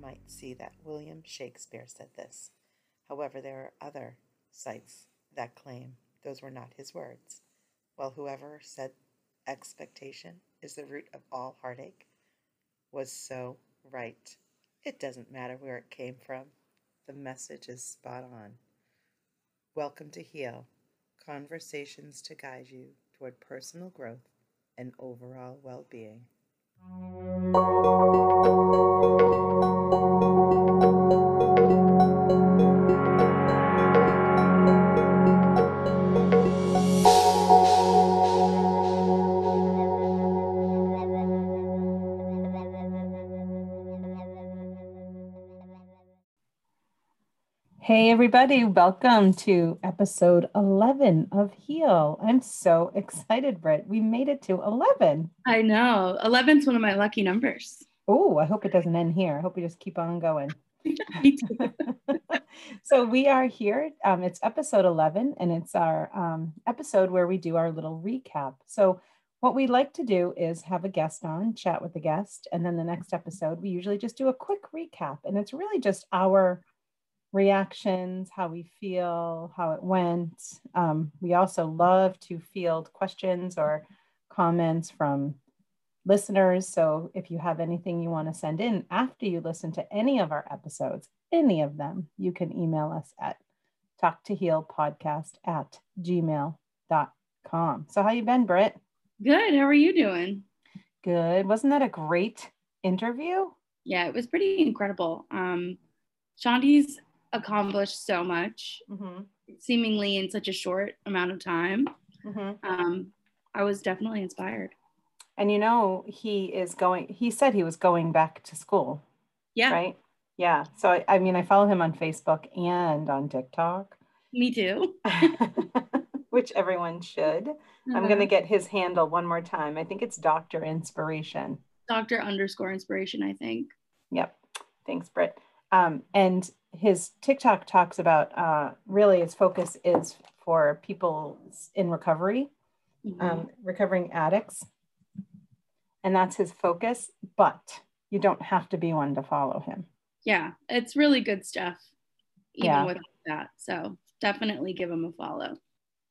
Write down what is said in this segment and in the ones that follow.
might see that William Shakespeare said this. However, there are other sites that claim those were not his words. Well, whoever said expectation is the root of all heartache was so right. It doesn't matter where it came from, the message is spot on. Welcome to Heal conversations to guide you toward personal growth and overall well being. Hey, everybody, welcome to episode 11 of Heal. I'm so excited, Britt. We made it to 11. I know. 11 is one of my lucky numbers. Oh, I hope it doesn't end here. I hope we just keep on going. so, we are here. Um, it's episode 11, and it's our um, episode where we do our little recap. So, what we like to do is have a guest on, chat with the guest, and then the next episode, we usually just do a quick recap. And it's really just our reactions, how we feel, how it went. Um, we also love to field questions or comments from listeners. So if you have anything you want to send in after you listen to any of our episodes, any of them, you can email us at talktohealpodcast at gmail.com. So how you been, Britt? Good. How are you doing? Good. Wasn't that a great interview? Yeah, it was pretty incredible. Um, Shaundi's accomplished so much, mm-hmm. seemingly in such a short amount of time. Mm-hmm. Um, I was definitely inspired. And you know, he is going, he said he was going back to school. Yeah. Right? Yeah. So, I, I mean, I follow him on Facebook and on TikTok. Me too. Which everyone should. Uh-huh. I'm going to get his handle one more time. I think it's Dr. Inspiration. Dr. underscore inspiration, I think. Yep. Thanks, Britt. Um, and his TikTok talks about uh, really his focus is for people in recovery, mm-hmm. um, recovering addicts. And that's his focus, but you don't have to be one to follow him. Yeah, it's really good stuff, even yeah. without that. So definitely give him a follow.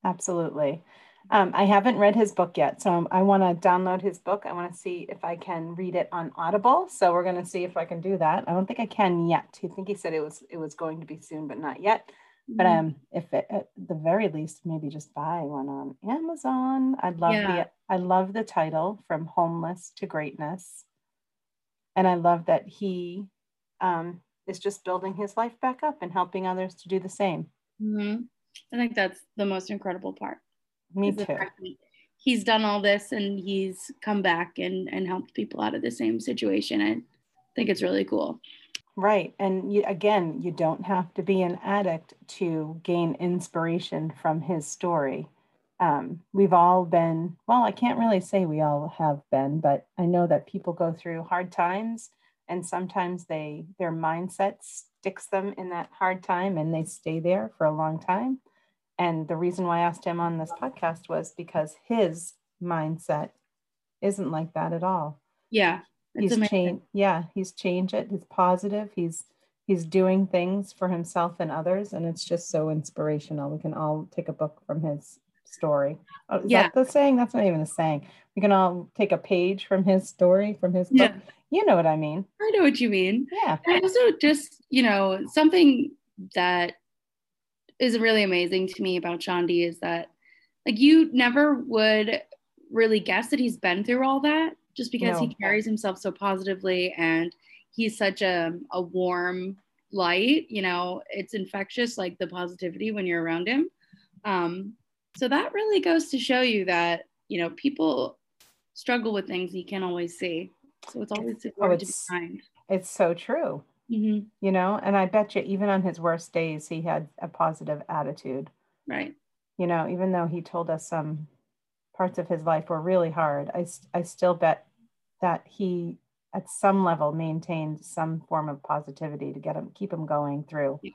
Absolutely. Um, I haven't read his book yet, so I want to download his book. I want to see if I can read it on Audible. So we're going to see if I can do that. I don't think I can yet. I think he said it was it was going to be soon, but not yet. Mm-hmm. But um, if it, at the very least, maybe just buy one on Amazon. I'd love yeah. the I love the title from homeless to greatness, and I love that he um, is just building his life back up and helping others to do the same. Mm-hmm. I think that's the most incredible part. Me too. He's done all this and he's come back and, and helped people out of the same situation. I think it's really cool. Right. And you, again, you don't have to be an addict to gain inspiration from his story. Um, we've all been, well, I can't really say we all have been, but I know that people go through hard times and sometimes they their mindset sticks them in that hard time and they stay there for a long time and the reason why I asked him on this podcast was because his mindset isn't like that at all. Yeah. He's changed. Yeah. He's changed it. He's positive. He's, he's doing things for himself and others. And it's just so inspirational. We can all take a book from his story. Oh, yeah. that the saying? That's not even a saying. We can all take a page from his story, from his book. Yeah. You know what I mean. I know what you mean. Yeah. And also just, you know, something that is really amazing to me about Shaundi is that like you never would really guess that he's been through all that just because no. he carries himself so positively and he's such a, a warm light you know it's infectious like the positivity when you're around him. Um, so that really goes to show you that you know people struggle with things you can't always see. So it's always important oh, it's, to be kind. it's so true Mm-hmm. You know, and I bet you even on his worst days, he had a positive attitude. Right. You know, even though he told us some parts of his life were really hard, I, I still bet that he at some level maintained some form of positivity to get him, keep him going through. Yeah.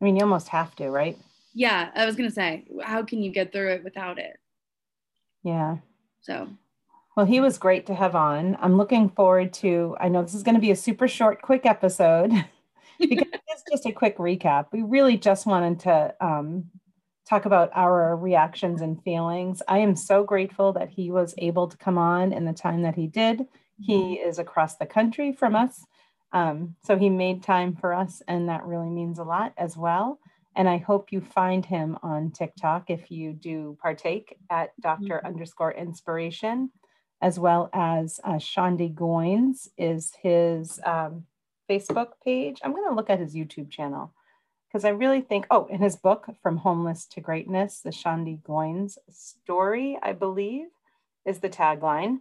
I mean, you almost have to, right? Yeah. I was going to say, how can you get through it without it? Yeah. So Well, he was great to have on. I'm looking forward to, I know this is going to be a super short, quick episode because it's just a quick recap. We really just wanted to um, talk about our reactions and feelings. I am so grateful that he was able to come on in the time that he did. He is across the country from us. Um, so he made time for us, and that really means a lot as well. And I hope you find him on TikTok if you do partake at Dr. Mhm. underscore inspiration, as well as uh, Shaundi Goins is his um, Facebook page. I'm going to look at his YouTube channel because I really think, oh, in his book, From Homeless to Greatness, the Shaundi Goins story, I believe, is the tagline.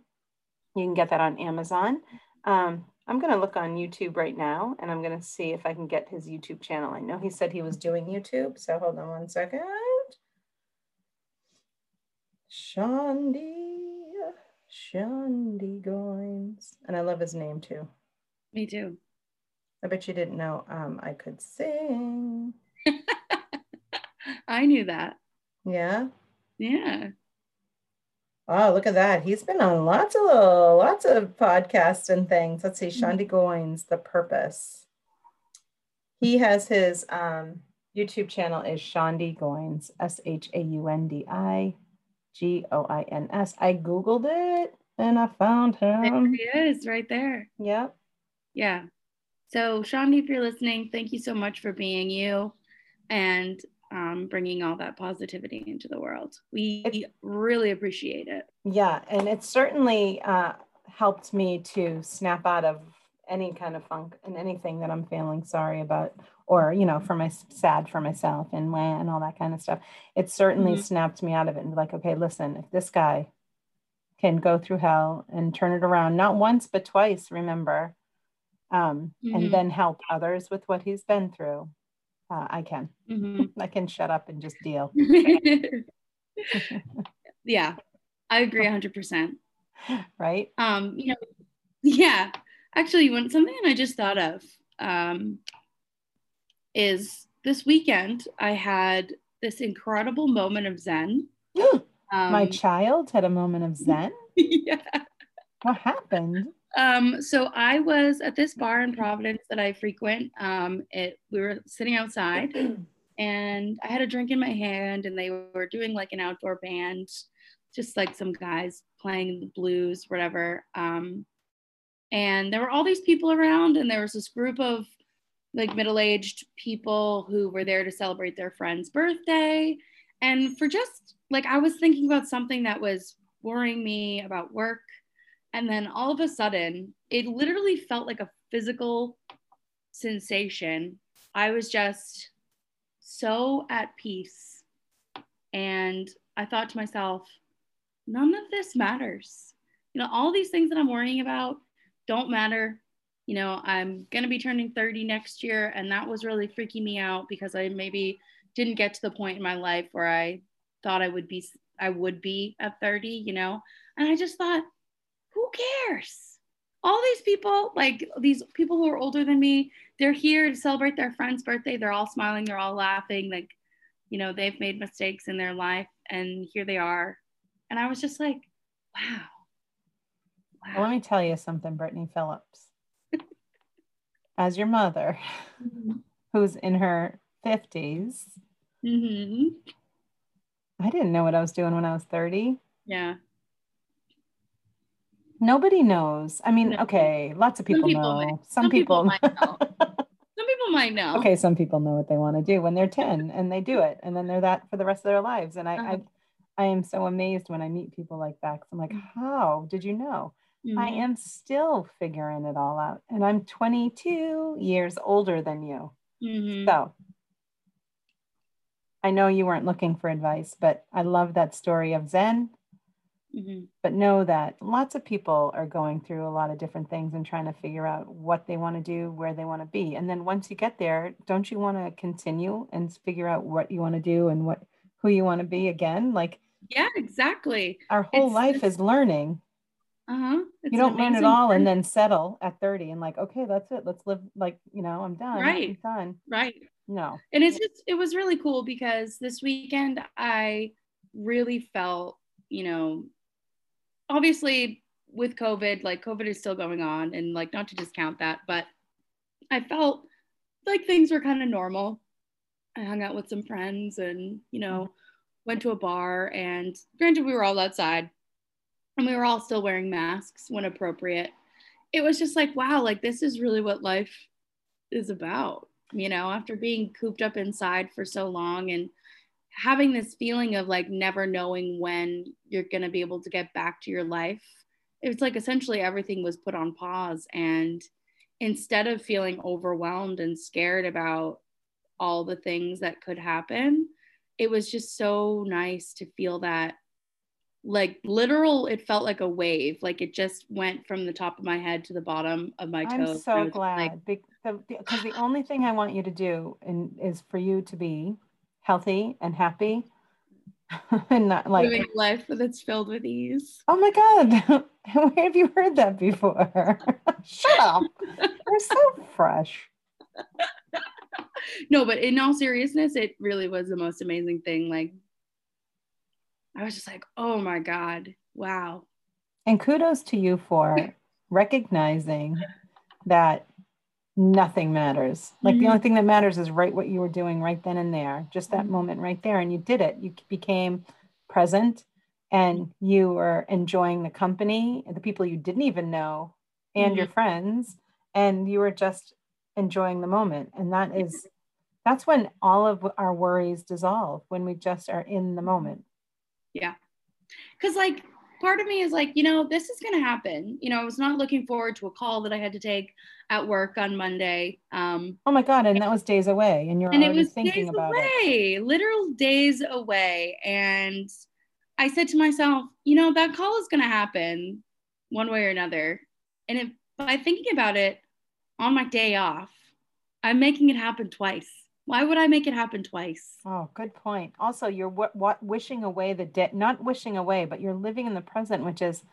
You can get that on Amazon. Um, I'm going to look on YouTube right now and I'm going to see if I can get his YouTube channel. I know he said he was doing YouTube, so hold on one second. Shaundi, Shaundi Goins. And I love his name too. Me too. I bet you didn't know um, I could sing. I knew that. Yeah. Yeah. Oh, look at that. He's been on lots of little, lots of podcasts and things. Let's see, Mhm. Shaundi Goins, The Purpose. He has his um, YouTube channel is Shaundi Goins, S-H-A-U-N-D-I G-O-I-N-S. I Googled it and I found There him. he is right there. Yep. Yeah. So, Shaundi, if you're listening, thank you so much for being you and um, bringing all that positivity into the world. We really appreciate it. Yeah, and it certainly uh, helped me to snap out of any kind of funk and anything that I'm feeling sorry about, or you know, for my sad for myself and when and all that kind of stuff. It certainly Mhm. snapped me out of it and like, okay, listen, if this guy can go through hell and turn it around, not once but twice, remember, um, Mhm. and then help others with what he's been through, uh, I can. Mhm. I can shut up and just deal. yeah, I agree 100%. right? Um, you know, yeah, actually, when something I just thought of um, is this weekend I had this incredible moment of Zen. Um, My child had a moment of zen. yeah. What happened? Um, so I was at this bar in Providence that I frequent. Um, it we were sitting outside and I had a drink in my hand and they were doing like an outdoor band, just like some guys playing the blues, whatever. Um, and there were all these people around and there was this group of like middle-aged people who were there to celebrate their friend's birthday. And for just like I was thinking about something that was worrying me about work and then all of a sudden, it literally felt like a physical sensation. I was just so at peace. And I thought to myself, none of this matters. You know, all these things that I'm worrying about don't matter. You know, I'm going to be turning 30 next year. And that was really freaking me out because I maybe didn't get to the point in my life where I thought I would be I would be at 30, you know. And I just thought, who cares? All these people, like these people who are older than me, they're here to celebrate their friend's birthday. They're all smiling, they're all laughing. Like, you know, they've made mistakes in their life and here they are. And I was just like, wow. Well, let me tell you something, Brittany Phillips. As your mother, who's in her 50s, hmm I didn't know what I was doing when I was 30. Yeah. Nobody knows. I mean, No. okay, lots of people, people know. might- some, some people, people might know. Some people might know. okay, some people know what they want to do when they're 10 and they do it and then they're that for the rest of their lives. And I, Uh-huh. I, I am so amazed when I meet people like that. I'm like, how did you know? I Mhm. am still figuring it all out. And I'm 22 years older than you. Mhm. So I know you weren't looking for advice, but I love that story of Zen. Mhm. But know that lots of people are going through a lot of different things and trying to figure out what they want to do, where they want to be. And then once you get there, don't you want to continue and figure out what you want to do and what who you want to be again? Like Yeah, exactly. our whole It's- life is learning. Uh-huh. you don't learn it all and then settle at 30 and like, okay, that's it. Let's live like, you know, I'm done. I'm Right. done. Right. No. and it's just it was really cool because this weekend i really felt you know obviously with COVID, like COVID is still going on and like not to discount that, but I felt like things were kind of normal. I hung out with some friends and, you know, went to a bar and granted we were all outside and we were all still wearing masks when appropriate. It was just like, wow, like this is really what life is about, you know, after being cooped up inside for so long and having this feeling of like never knowing when you're going to be able to get back to your life. It's like essentially everything was put on pause. And instead of feeling overwhelmed and scared about all the things that could happen, it was just so nice to feel that like literal it felt like a wave like it just went from the top of my head to the bottom of my toes i'm so glad like, because the, the, the only thing i want you to do and is for you to be healthy and happy and not like living a life that's filled with ease. Oh my God. Where have you heard that before? Shut up. You're so fresh. no, but in all seriousness, it really was the most amazing thing. Like, I was just like, oh my God, wow. And kudos to you for recognizing that nothing matters. Like mm-hmm. the only thing that matters is right what you were doing right then and there, just that mm-hmm. moment right there. And you did it. You became present and you were enjoying the company, the people you didn't even know, and mm-hmm. your friends, and you were just enjoying the moment. And that is that's when all of our worries dissolve when we just are in the moment. Yeah. Cause like part of me is like, you know, this is going to happen. You know, I was not looking forward to a call that I had to take at work on Monday. Um, oh my God. And that was days away. And you're and it was thinking days about away, it. literal days away. And I said to myself, you know, that call is going to happen one way or another. And if by thinking about it on my day off, I'm making it happen twice. Why would I make it happen twice? Oh, good point. Also, you're what, what wishing away the debt, not wishing away, but you're living in the present, which is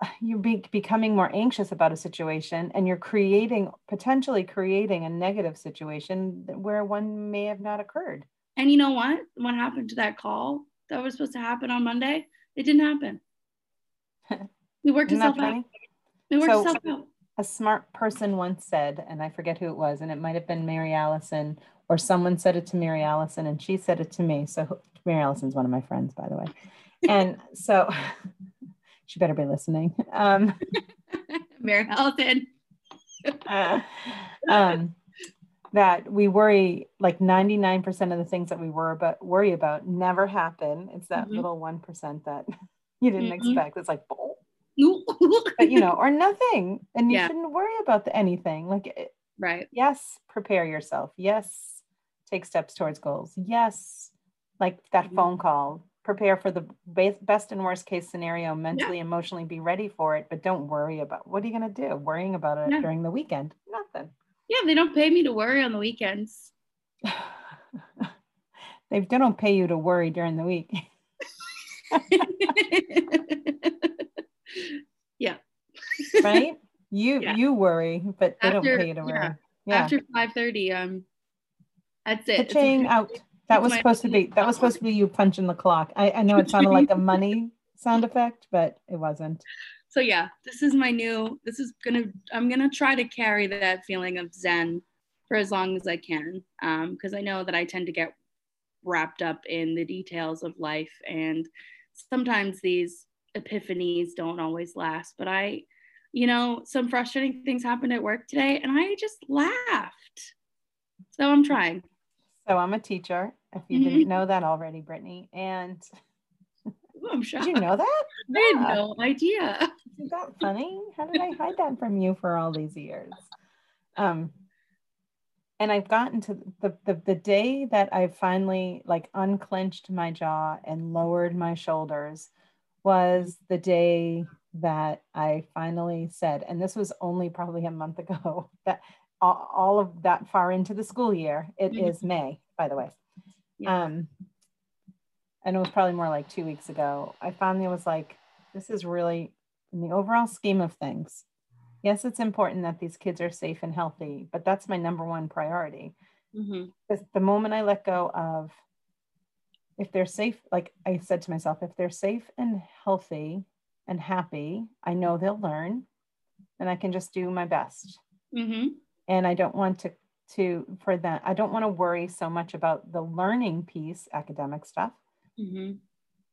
you're be, becoming more anxious about a situation and you're creating potentially creating a negative situation where one may have not occurred. And you know what? What happened to that call that was supposed to happen on Monday? It didn't happen. We worked itself out. It worked so, itself out a smart person once said, and I forget who it was, and it might have been Mary Allison, or someone said it to Mary Allison, and she said it to me. So Mary Allison's one of my friends, by the way. And so she better be listening. Um, Mary Allison. uh, um, that we worry like 99% of the things that we worry about worry about never happen. It's that mm-hmm. little 1% that you didn't mm-hmm. expect. It's like, but, you know, or nothing. And you yeah. shouldn't worry about the, anything. Like, right. Yes, prepare yourself. Yes, take steps towards goals. Yes, like that mm-hmm. phone call. Prepare for the best and worst case scenario, mentally, yeah. emotionally, be ready for it, but don't worry about what are you going to do? Worrying about it yeah. during the weekend? Nothing. Yeah, they don't pay me to worry on the weekends. they don't pay you to worry during the week. right? You yeah. you worry, but they after, don't pay you to worry. Yeah. After 5:30, um that's it. Pitching out. That was supposed to be that was supposed to be you punching the clock. I, I know it sounded like a money sound effect, but it wasn't. So yeah, this is my new this is gonna I'm gonna try to carry that feeling of zen for as long as I can. Um, because I know that I tend to get wrapped up in the details of life and sometimes these epiphanies don't always last. But I, you know, some frustrating things happened at work today and I just laughed. So I'm trying. So I'm a teacher, if you mm-hmm. didn't know that already, Brittany. And Ooh, I'm shocked. Did you know that? I had no idea. Is that funny? How did I hide that from you for all these years? Um, and I've gotten to the, the the day that I finally like unclenched my jaw and lowered my shoulders was the day that I finally said, and this was only probably a month ago, that all of that far into the school year, it mm-hmm. is May, by the way. Yeah. Um, and it was probably more like two weeks ago. I finally was like, this is really, in the overall scheme of things, yes, it's important that these kids are safe and healthy, but that's my number one priority. Mm-hmm. The, the moment I let go of if they're safe, like I said to myself, if they're safe and healthy and happy, I know they'll learn and I can just do my best. Mm-hmm. And I don't want to to for that I don't want to worry so much about the learning piece, academic stuff. Mm-hmm.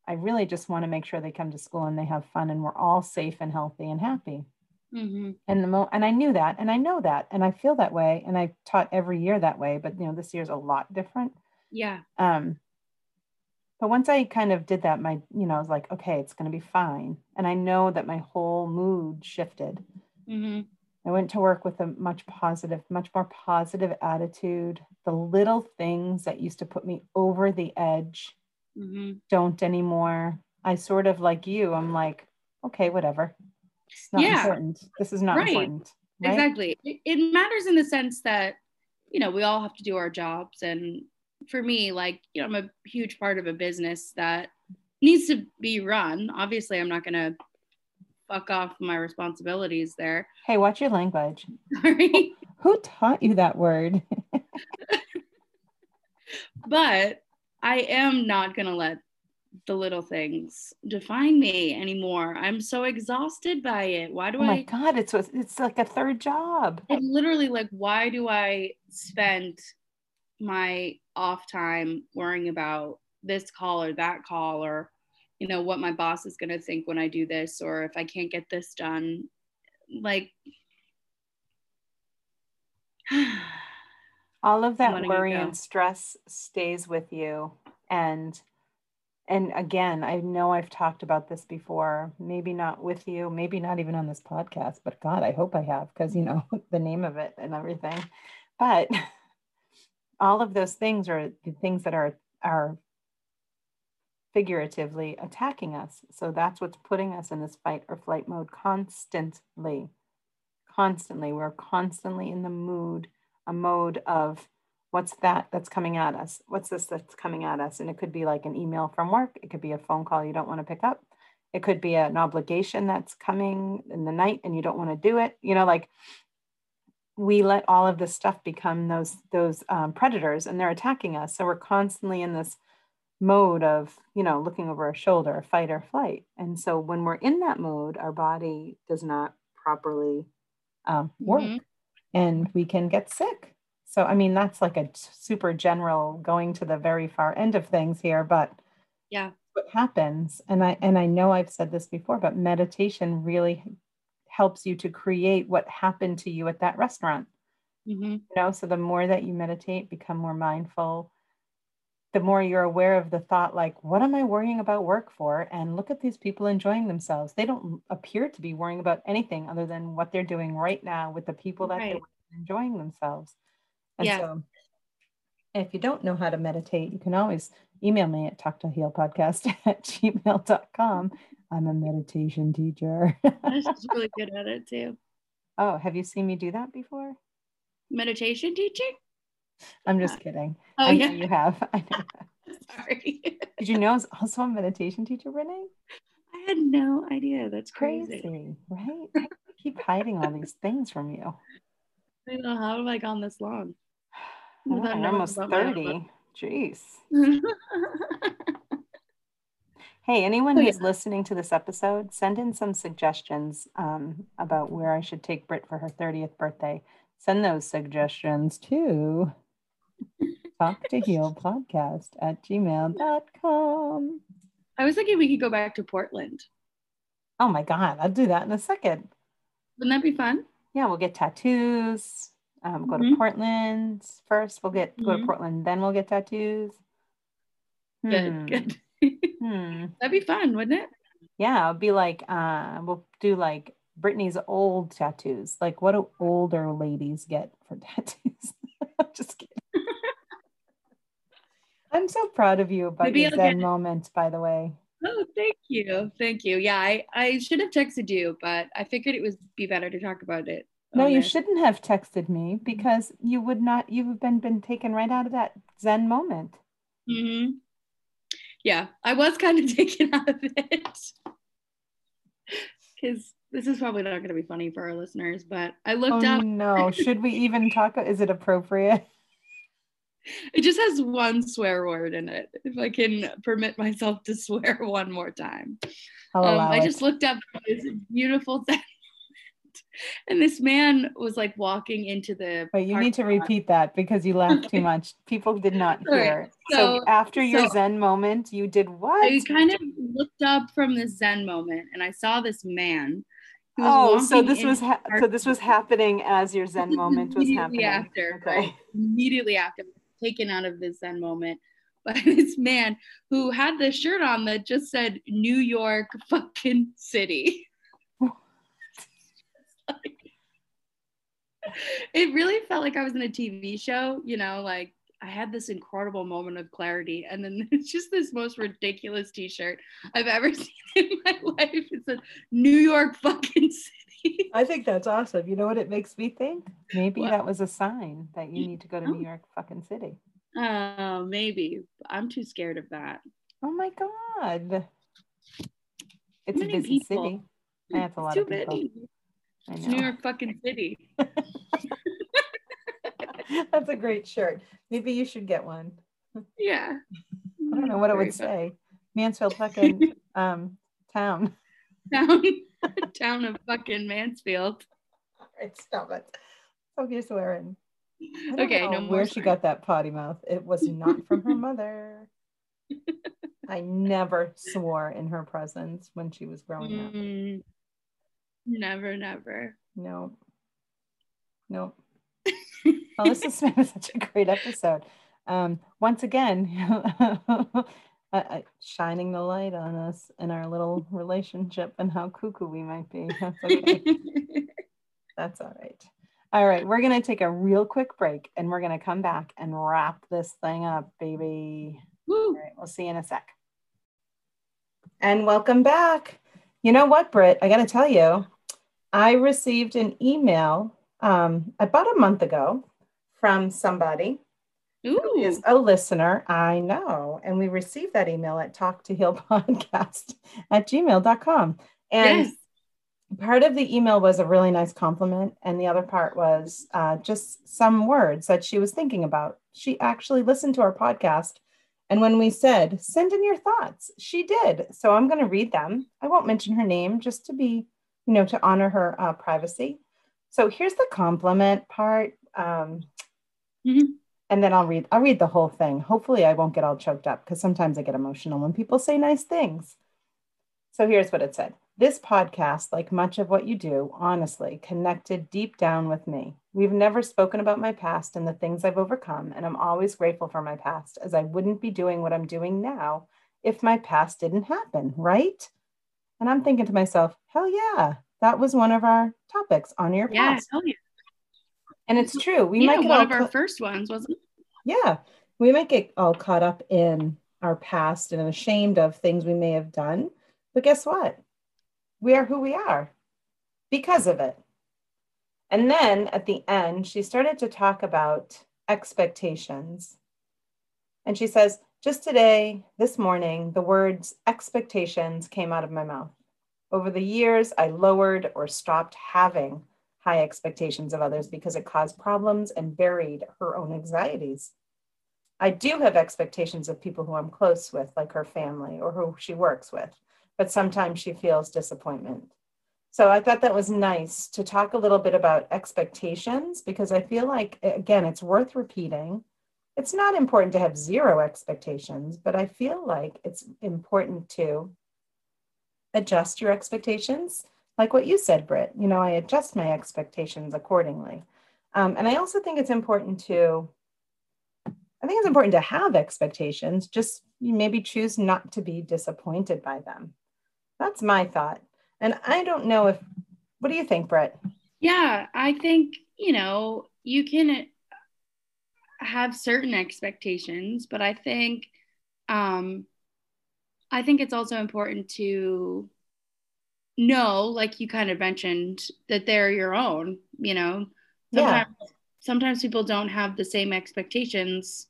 I really just want to make sure they come to school and they have fun and we're all safe and healthy and happy. Mm-hmm. And the mo and I knew that and I know that and I feel that way and I taught every year that way, but you know this year's a lot different. Yeah. Um, but once I kind of did that, my you know I was like, okay, it's going to be fine, and I know that my whole mood shifted. Mm-hmm. I went to work with a much positive, much more positive attitude. The little things that used to put me over the edge Mm-hmm. don't anymore. I sort of like you, I'm like, okay, whatever. It's not Yeah. important. This is not Right. important. Right? Exactly. It, it matters in the sense that, you know, we all have to do our jobs. And for me, like, you know, I'm a huge part of a business that needs to be run. Obviously, I'm not going to fuck off my responsibilities there. Hey, watch your language. Sorry. Who taught you that word? but I am not going to let the little things define me anymore. I'm so exhausted by it. Why do oh my I? God, it's it's like a third job. It literally like, why do I spend my off time worrying about this call or that call or, you know, what my boss is going to think when I do this or if I can't get this done? Like, all of that worry and stress stays with you. And and again i know i've talked about this before maybe not with you maybe not even on this podcast but god i hope i have because you know the name of it and everything. But all of those things are the things that are are figuratively attacking us. So that's what's putting us in this fight or flight mode constantly. Constantly. We're constantly in the mood a mode of what's that that's coming at us? What's this that's coming at us? And it could be like an email from work. It could be a phone call you don't want to pick up. It could be an obligation that's coming in the night and you don't want to do it. You know like we let all of this stuff become those those um, predators and they're attacking us so we're constantly in this mode of you know looking over our shoulder fight or flight and so when we're in that mode our body does not properly um, work Mhm. and we can get sick so i mean that's like a super general going to the very far end of things here but yeah. what happens and i and i know i've said this before but meditation really helps you to create what happened to you at that restaurant. Hmm you know so the more that you meditate become more mindful the more you're aware of the thought like what am i worrying about work for? And look at these people enjoying themselves. They don't appear to be worrying about anything other than what they're doing right now with the people that they're enjoying themselves. And Yeah. so if you don't know how to meditate you can always email me at talk to heal podcast at gmail.com i'm a meditation teacher She's really good at it too. oh have you seen me do that before Meditation teaching? i'm just kidding Oh, I know yeah. you have I know. Sorry. Did you know I was also a meditation teacher, Renee? I had no idea. That's crazy. Crazy, right? I keep hiding all these things from you. I don't know. How have I gone this long? Oh, I'm almost about my own 30. Jeez. Hey, anyone Oh, who's listening to this episode, send in some suggestions um, about where I should take Britt for her 30th birthday. Send those suggestions to talk to heal podcast at gmail.com. I was thinking we could go back to Portland. Oh my God, I'll do that in a second. Wouldn't that be fun? yeah, we'll get tattoos. Um, go to Mhm. Portland first. We'll get go to Mhm. Portland, then we'll get tattoos. Good, Hmm, good. Hmm. That'd be fun, wouldn't it? Yeah, it'd be like uh, we'll do like Brittany's old tattoos. Like, what do older ladies get for tattoos? I'm just kidding. I'm so proud of you about Maybe your Zen moment, by the way. Oh, thank you. Thank you. Yeah, I, I should have texted you, but I figured it would be better to talk about it. No, you this. shouldn't have texted me because you would not. You've been been taken right out of that Zen moment. hmm Yeah, I was kind of taken out of it because this is probably not going to be funny for our listeners. But I looked oh up; no! Should we even talk? Is it appropriate? it just has one swear word in it. If I can permit myself to swear one more time, Um, I just looked up this beautiful thing. And this man was like walking into the. But you need to lot. repeat that because you laughed too much. People did not hear. So, so- after your so- Zen moment, you did what? I kind of looked up from the Zen moment and I saw this man. who was Oh, so this was ha- so this was happening as your Zen moment was happening. after, Okay. right? Immediately after, taken out of this Zen moment by this man who had this shirt on that just said New York fucking city. It really felt like I was in a TV show, you know, like I had this incredible moment of clarity, and then it's just this most ridiculous T-shirt I've ever seen in my life. It's a New York fucking city. I think that's awesome. You know what it makes me think? Maybe What? that was a sign that you need to go to Oh. New York fucking city. Oh, maybe. I'm too scared of that. Oh my god. It's a busy people? city. That's a lot of people. many. It's. New York fucking city. That's a great shirt. Maybe you should get one. Yeah. I don't know what it would fun. say. Mansfield fucking um town. Town, town of fucking Mansfield. Right, stop it. Your swearing. Okay, no more where she got that potty mouth. It was not from her mother. I never swore in her presence when she was growing up. Never, never. No. Nope. Well, this has been such a great episode. Um, once again, uh, uh, shining the light on us and our little relationship and how cuckoo we might be. That's okay. That's all right. All right, we're going to take a real quick break and we're going to come back and wrap this thing up, baby. All Woo. right, we'll see you in a sec. And welcome back. You know what, Britt? I got to tell you, I received an email um, about a month ago from somebody who Ooh. is a listener. I know. And we received that email at talk to heal podcast at gmail.com. And yes. part of the email was a really nice compliment and the other part was uh, just some words that she was thinking about she actually listened to our podcast and when we said send in your thoughts she did so i'm going to read them i won't mention her name just to be you know to honor her uh, privacy so here's the compliment part um, Mhm. and then i'll read i'll read the whole thing hopefully i won't get all choked up because sometimes i get emotional when people say nice things so here's what it said. This podcast, like much of what you do, honestly connected deep down with me. We've never spoken about my past and the things I've overcome, and I'm always grateful for my past, as I wouldn't be doing what I'm doing now if my past didn't happen, right? And I'm thinking to myself, hell yeah, that was one of our topics on your Yeah. past. hell yeah. And it's true. We yeah, might get one of our first ones, wasn't it? yeah, we might get all caught up in our past and ashamed of things we may have done. But guess what? We are who we are because of it. And then at the end, she started to talk about expectations. And she says, just today, this morning, the words expectations came out of my mouth. Over the years, I lowered or stopped having high expectations of others because it caused problems and buried her own anxieties. I do have expectations of people who I'm close with, like her family or who she works with, but sometimes she feels disappointment. So I thought that was nice to talk a little bit about expectations because I feel like, again, it's worth repeating. It's not important to have zero expectations, but I feel like it's important to adjust your expectations. Like what you said, Britt, you know, I adjust my expectations accordingly. Um, and I also think it's important to, I think it's important to have expectations, just maybe choose not to be disappointed by them. That's my thought. And I don't know if, what do you think, Britt? Yeah, I think, you know, you can have certain expectations, but I think um I think it's also important to know, like you kind of mentioned, that they're your own, you know. Yeah. Sometimes sometimes people don't have the same expectations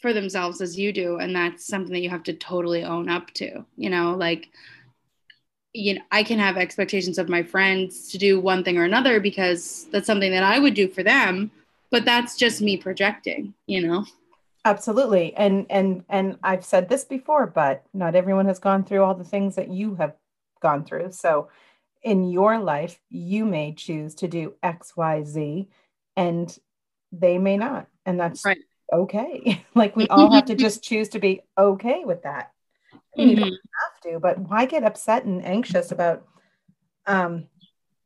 for themselves as you do, and that's something that you have to totally own up to, you know, like you know, I can have expectations of my friends to do one thing or another because that's something that I would do for them, but that's just me projecting, you know? Absolutely. And and and I've said this before, but not everyone has gone through all the things that you have gone through. So in your life, you may choose to do X, Y, Z, and they may not. And that's Right. okay. like we all have to just choose to be okay with that. And you don't Mhm. have to, but why get upset and anxious about um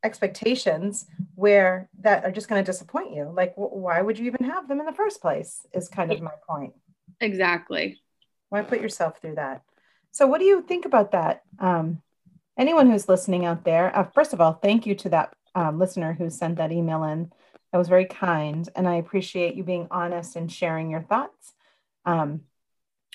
expectations where that are just going to disappoint you? Like wh- why would you even have them in the first place? Is kind of my point. Exactly. Why put yourself through that? So, what do you think about that? Um, anyone who's listening out there, uh, first of all, thank you to that um, listener who sent that email in. That was very kind, and I appreciate you being honest and sharing your thoughts. Um,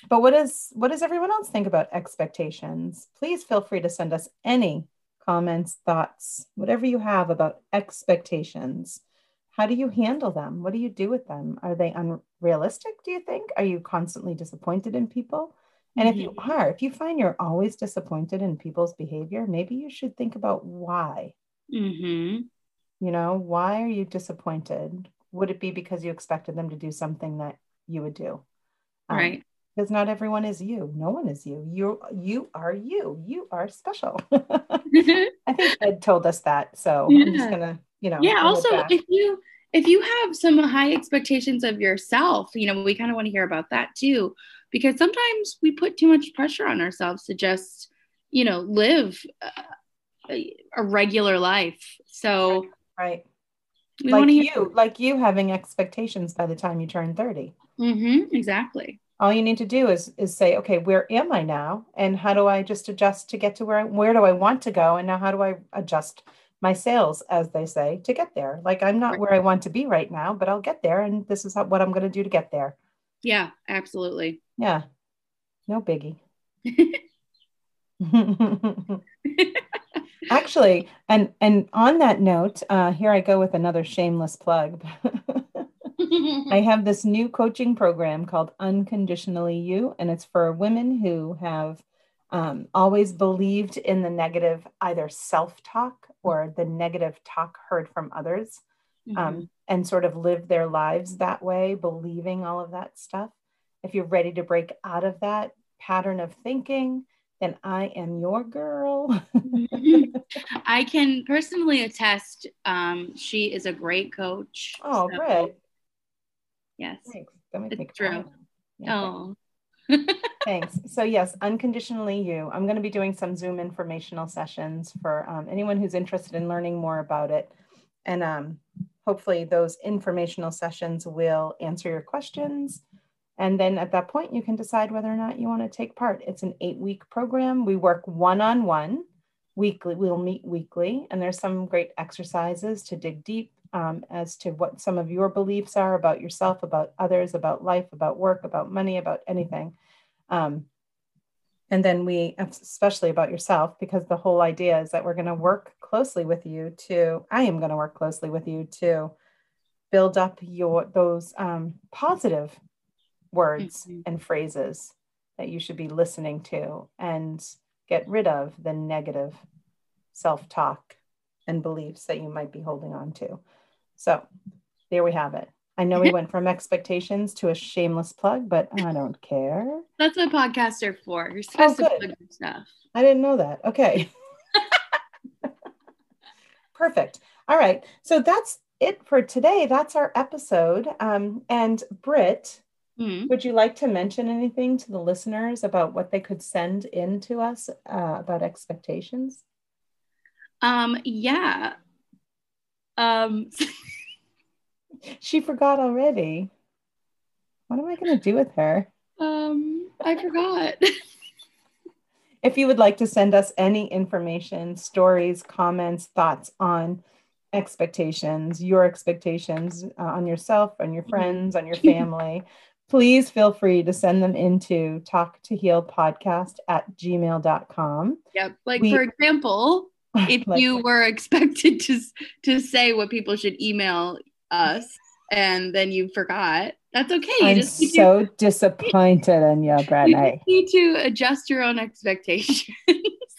but what is what does everyone else think about expectations? Please feel free to send us any comments, thoughts, whatever you have about expectations. How do you handle them? What do you do with them? Are they unrealistic, do you think? Are you constantly disappointed in people? And if you are, if you find you're always disappointed in people's behavior, maybe you should think about why. hmm You know, why are you disappointed? Would it be because you expected them to do something that you would do? Um, Right. Because not everyone is you. No one is you. You you are you. You are special. I think Ed told us that. So I'm just gonna, you know. yeah also if you if you have some high expectations of yourself you know we kind of want to hear about that too because sometimes we put too much pressure on ourselves to just you know live uh, a, a regular life so right. Like you, like you having expectations by the time you turn 30. mm-hmm, exactly all you need to do is is say okay where am i now? And how do i just adjust to get to where I, where do i want to go? And now how do i adjust my sails as they say to get there? Like i'm not where i want to be right now but i'll get there and this is how, what i'm going to do to get there. Yeah absolutely. Yeah. No biggie. Actually and and on that note uh here i go with another shameless plug I have this new coaching program called Unconditionally You, and it's for women who have um, always believed in the negative, either self talk or the negative talk heard from others, um, and sort of live their lives that way, believing all of that stuff. If you're ready to break out of that pattern of thinking, then I am your girl. Mhm. I can personally attest. Um, she is a great coach. oh, so, great. Yes. Thanks. Me It's true. Yeah, Oh. Thanks. So yes, unconditionally you. I'm going to be doing some Zoom informational sessions for um, anyone who's interested in learning more about it, and um, hopefully those informational sessions will answer your questions. And then at that point, you can decide whether or not you want to take part. It's an eight-week program. We work one-on-one weekly. We'll meet weekly, and there's some great exercises to dig deep um, as to what some of your beliefs are about yourself, about others, about life, about work, about money, about anything. Um, and then we, especially about yourself, because the whole idea is that we're going to work closely with you to, I am going to work closely with you to build up your, those um, positive words Mhm. and phrases that you should be listening to and get rid of the negative self talk and beliefs that you might be holding on to. So there we have it. I know we went from expectations to a shameless plug, but I don't care. That's what podcasts are for. You're supposed Oh, good. plug your stuff. I didn't know that. Okay. Perfect. All right. So that's it for today. That's our episode. Um, and Britt, Mhm. would you like to mention anything to the listeners about what they could send in to us uh, about expectations? Um, yeah. Um, She forgot already. What am I going to do with her? um, I forgot. If you would like to send us any information, stories, comments, thoughts on expectations, your expectations uh, on yourself, on your Mhm. friends, on your family, please feel free to send them into talk to heal podcast at gmail.com. yep. Like We- for example, if Like- you were expected to to say what people should email us and then you forgot, that's okay. You I'm just need to- so disappointed in you, you Brittany. just need to adjust your own expectations.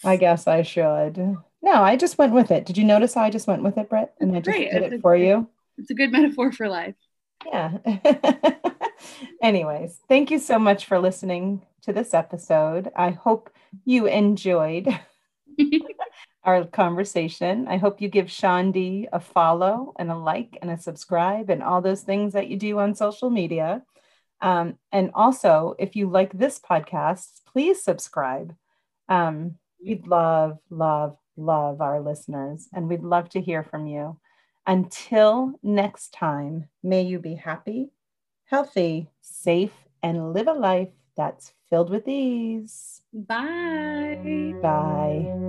I guess I should. No, I just went with it. Did you notice how I just went with it, Brett? And I just Great. did That's it for okay. you? it's a good metaphor for life. Yeah. Anyways, thank you so much for listening to this episode. I hope you enjoyed our conversation. I hope you give Shaundi a follow and a like and a subscribe and all those things that you do on social media. Um, and also, if you like this podcast, please subscribe. Um, we'd love, love, love our listeners, and we'd love to hear from you. Until next time, may you be happy, healthy, safe, and live a life that's filled with ease. Bye. Bye.